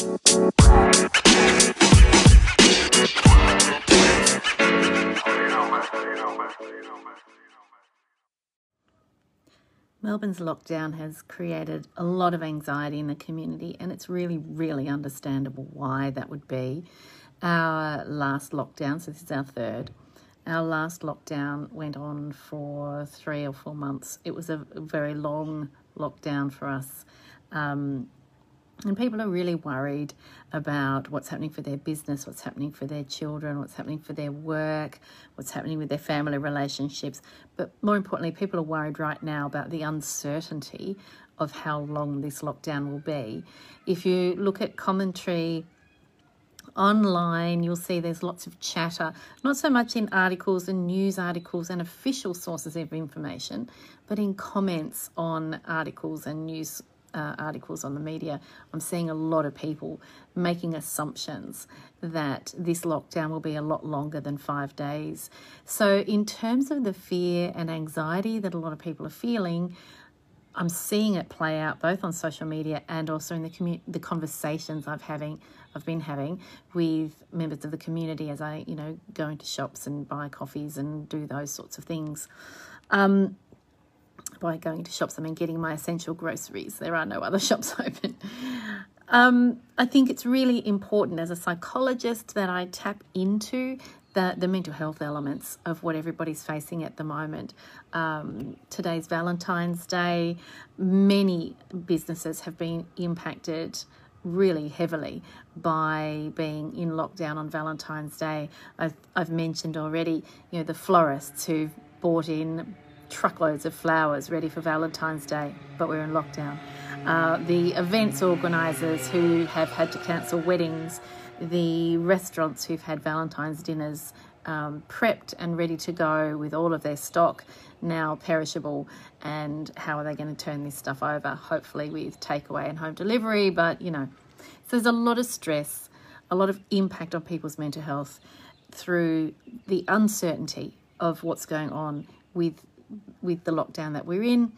Melbourne's lockdown has created a lot of anxiety in the community, and it's really, really understandable why that would be. Our last lockdown, so this is our third, our last lockdown went on for three or four months. It was a very long lockdown for us. Um, and people are really worried about what's happening for their business, what's happening for their children, what's happening for their work, what's happening with their family relationships. But more importantly, people are worried right now about the uncertainty of how long this lockdown will be. If you look at commentary online, you'll see there's lots of chatter, not so much in articles and news articles and official sources of information, but in comments on articles and news uh, articles on the media, I'm seeing a lot of people making assumptions that this lockdown will be a lot longer than five days. So, in terms of the fear and anxiety that a lot of people are feeling, I'm seeing it play out both on social media and also in the commu- the conversations I've having I've been having with members of the community as I you know go into shops and buy coffees and do those sorts of things. Um, by going to shops, I mean getting my essential groceries. There are no other shops open. Um, I think it's really important as a psychologist that I tap into the, the mental health elements of what everybody's facing at the moment. Um, today's Valentine's Day. Many businesses have been impacted really heavily by being in lockdown on Valentine's Day. I've, I've mentioned already, you know, the florists who've bought in truckloads of flowers ready for Valentine's Day, but we're in lockdown. Uh, the events organisers who have had to cancel weddings, the restaurants who've had Valentine's dinners um, prepped and ready to go with all of their stock now perishable, and how are they going to turn this stuff over? Hopefully, with takeaway and home delivery, but you know, so there's a lot of stress, a lot of impact on people's mental health through the uncertainty of what's going on with with the lockdown that we're in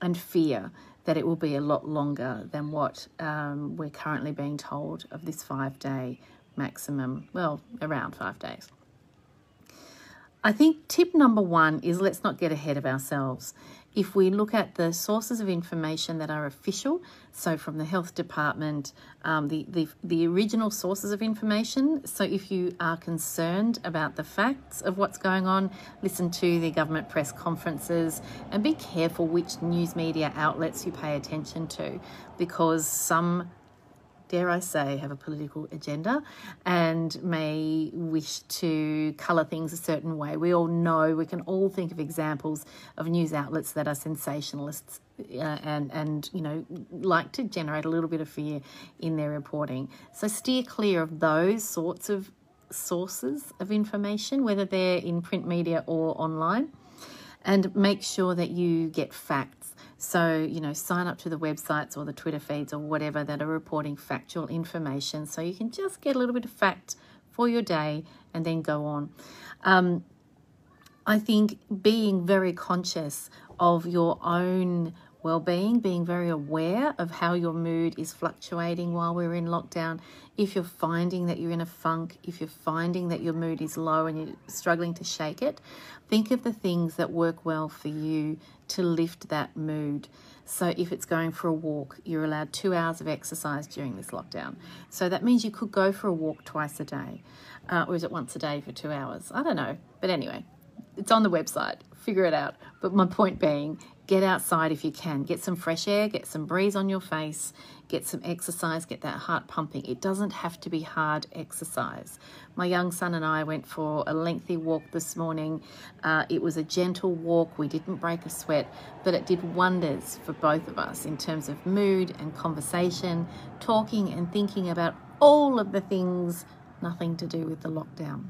and fear that it will be a lot longer than what um, we're currently being told of this five day maximum, well, around five days. I think tip number one is let's not get ahead of ourselves if we look at the sources of information that are official, so from the health department, um, the, the, the original sources of information. So if you are concerned about the facts of what's going on, listen to the government press conferences and be careful which news media outlets you pay attention to because some dare I say, have a political agenda and may wish to colour things a certain way. We all know, we can all think of examples of news outlets that are sensationalists uh, and, and, you know, like to generate a little bit of fear in their reporting. So steer clear of those sorts of sources of information, whether they're in print media or online, and make sure that you get facts so, you know, sign up to the websites or the Twitter feeds or whatever that are reporting factual information so you can just get a little bit of fact for your day and then go on. Um, I think being very conscious of your own well-being being very aware of how your mood is fluctuating while we're in lockdown. If you're finding that you're in a funk if you're finding that your mood is low and you're struggling to shake it think of the things that work well for you to lift that mood. So if it's going for a walk you're allowed two hours of exercise during this lockdown. So that means you could go for a walk twice a day uh, or is it once a day for two hours? I don't know. But anyway it's on the website figure it out but my point being Get outside if you can. Get some fresh air, get some breeze on your face, get some exercise, get that heart pumping. It doesn't have to be hard exercise. My young son and I went for a lengthy walk this morning. Uh, it was a gentle walk. We didn't break a sweat, but it did wonders for both of us in terms of mood and conversation, talking and thinking about all of the things nothing to do with the lockdown.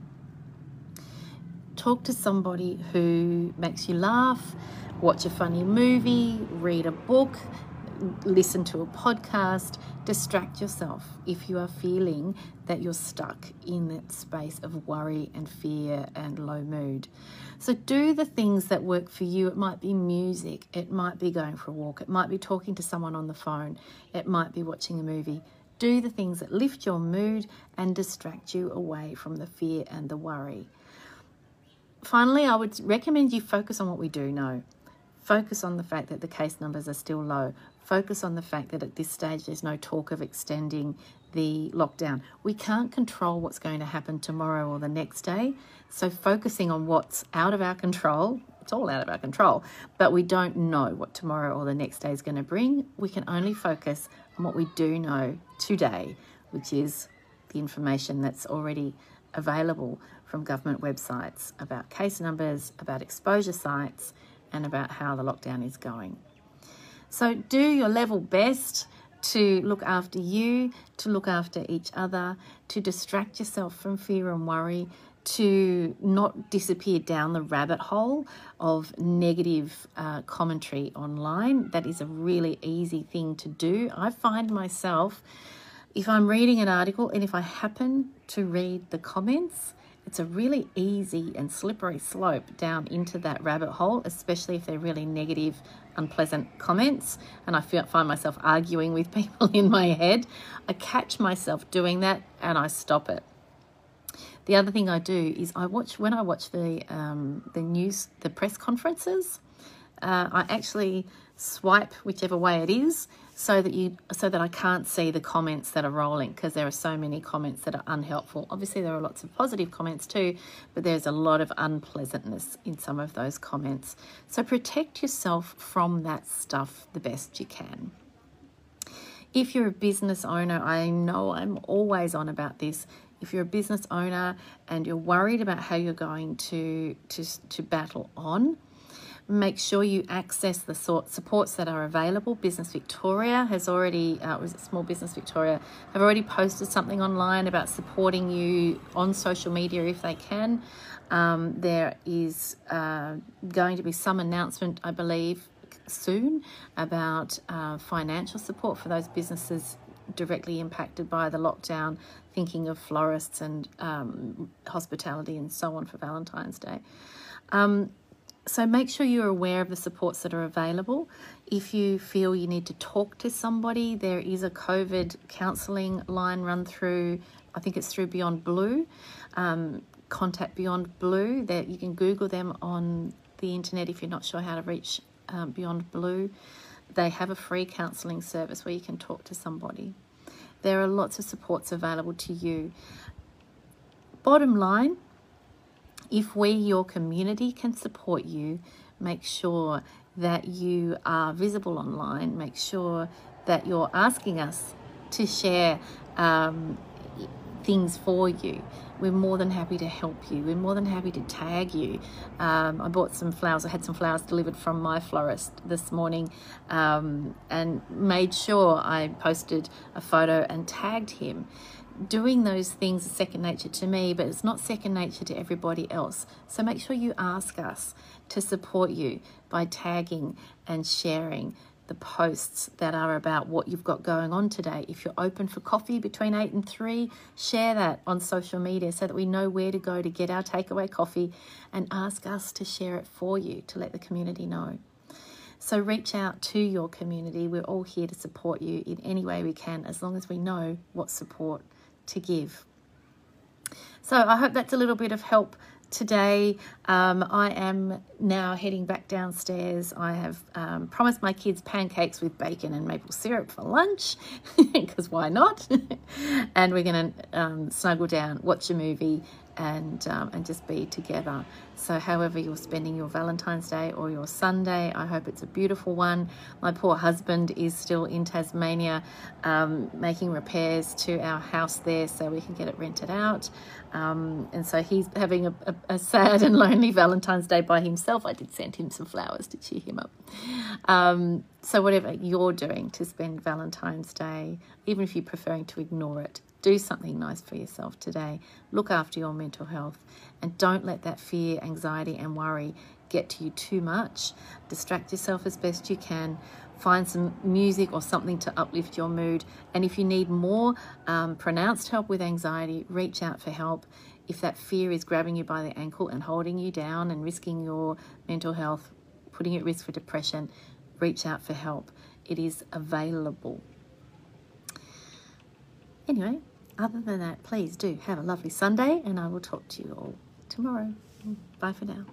Talk to somebody who makes you laugh watch a funny movie, read a book, listen to a podcast, distract yourself if you are feeling that you're stuck in that space of worry and fear and low mood. So, do the things that work for you. It might be music, it might be going for a walk, it might be talking to someone on the phone, it might be watching a movie. Do the things that lift your mood and distract you away from the fear and the worry. Finally, I would recommend you focus on what we do know. Focus on the fact that the case numbers are still low. Focus on the fact that at this stage there's no talk of extending the lockdown. We can't control what's going to happen tomorrow or the next day. So, focusing on what's out of our control, it's all out of our control, but we don't know what tomorrow or the next day is going to bring. We can only focus on what we do know today, which is the information that's already available from government websites about case numbers, about exposure sites, and about how the lockdown is going. So, do your level best to look after you, to look after each other, to distract yourself from fear and worry, to not disappear down the rabbit hole of negative uh, commentary online. That is a really easy thing to do. I find myself, if I'm reading an article and if I happen to read the comments, it's a really easy and slippery slope down into that rabbit hole, especially if they're really negative, unpleasant comments. And I feel, find myself arguing with people in my head. I catch myself doing that and I stop it. The other thing I do is I watch when I watch the um, the news, the press conferences. Uh, I actually swipe whichever way it is so that you so that I can't see the comments that are rolling because there are so many comments that are unhelpful. Obviously there are lots of positive comments too, but there's a lot of unpleasantness in some of those comments. So protect yourself from that stuff the best you can. If you're a business owner, I know I'm always on about this if you're a business owner and you're worried about how you're going to to, to battle on make sure you access the sort supports that are available. Business Victoria has already, uh, was it Small Business Victoria, have already posted something online about supporting you on social media if they can. Um, there is uh, going to be some announcement, I believe, soon about uh, financial support for those businesses directly impacted by the lockdown, thinking of florists and um, hospitality and so on for Valentine's Day. Um, so make sure you're aware of the supports that are available. If you feel you need to talk to somebody, there is a COVID counselling line run through, I think it's through Beyond Blue. Um, contact Beyond Blue. That you can Google them on the internet if you're not sure how to reach um, Beyond Blue. They have a free counselling service where you can talk to somebody. There are lots of supports available to you. Bottom line, if we, your community, can support you, make sure that you are visible online, make sure that you're asking us to share um, things for you. We're more than happy to help you. We're more than happy to tag you. Um, I bought some flowers. I had some flowers delivered from my florist this morning um, and made sure I posted a photo and tagged him. Doing those things is second nature to me, but it's not second nature to everybody else. So make sure you ask us to support you by tagging and sharing the posts that are about what you've got going on today. If you're open for coffee between 8 and 3, share that on social media so that we know where to go to get our takeaway coffee and ask us to share it for you to let the community know. So reach out to your community. We're all here to support you in any way we can as long as we know what support to give. So I hope that's a little bit of help today. Um, I am now heading back downstairs. I have um, promised my kids pancakes with bacon and maple syrup for lunch, because why not? and we're going to um, snuggle down, watch a movie, and um, and just be together. So, however you're spending your Valentine's Day or your Sunday, I hope it's a beautiful one. My poor husband is still in Tasmania, um, making repairs to our house there so we can get it rented out. Um, and so he's having a, a, a, sad and lonely Valentine's Day by himself. I did send him some flowers to cheer him up. Um, so, whatever you're doing to spend Valentine's Day, even if you're preferring to ignore it, do something nice for yourself today. Look after your mental health and don't let that fear, anxiety, and worry get to you too much. Distract yourself as best you can. Find some music or something to uplift your mood. And if you need more um, pronounced help with anxiety, reach out for help. If that fear is grabbing you by the ankle and holding you down and risking your mental health, putting you at risk for depression, reach out for help. It is available. anyway, other than that, please do have a lovely Sunday, and I will talk to you all tomorrow. Bye for now.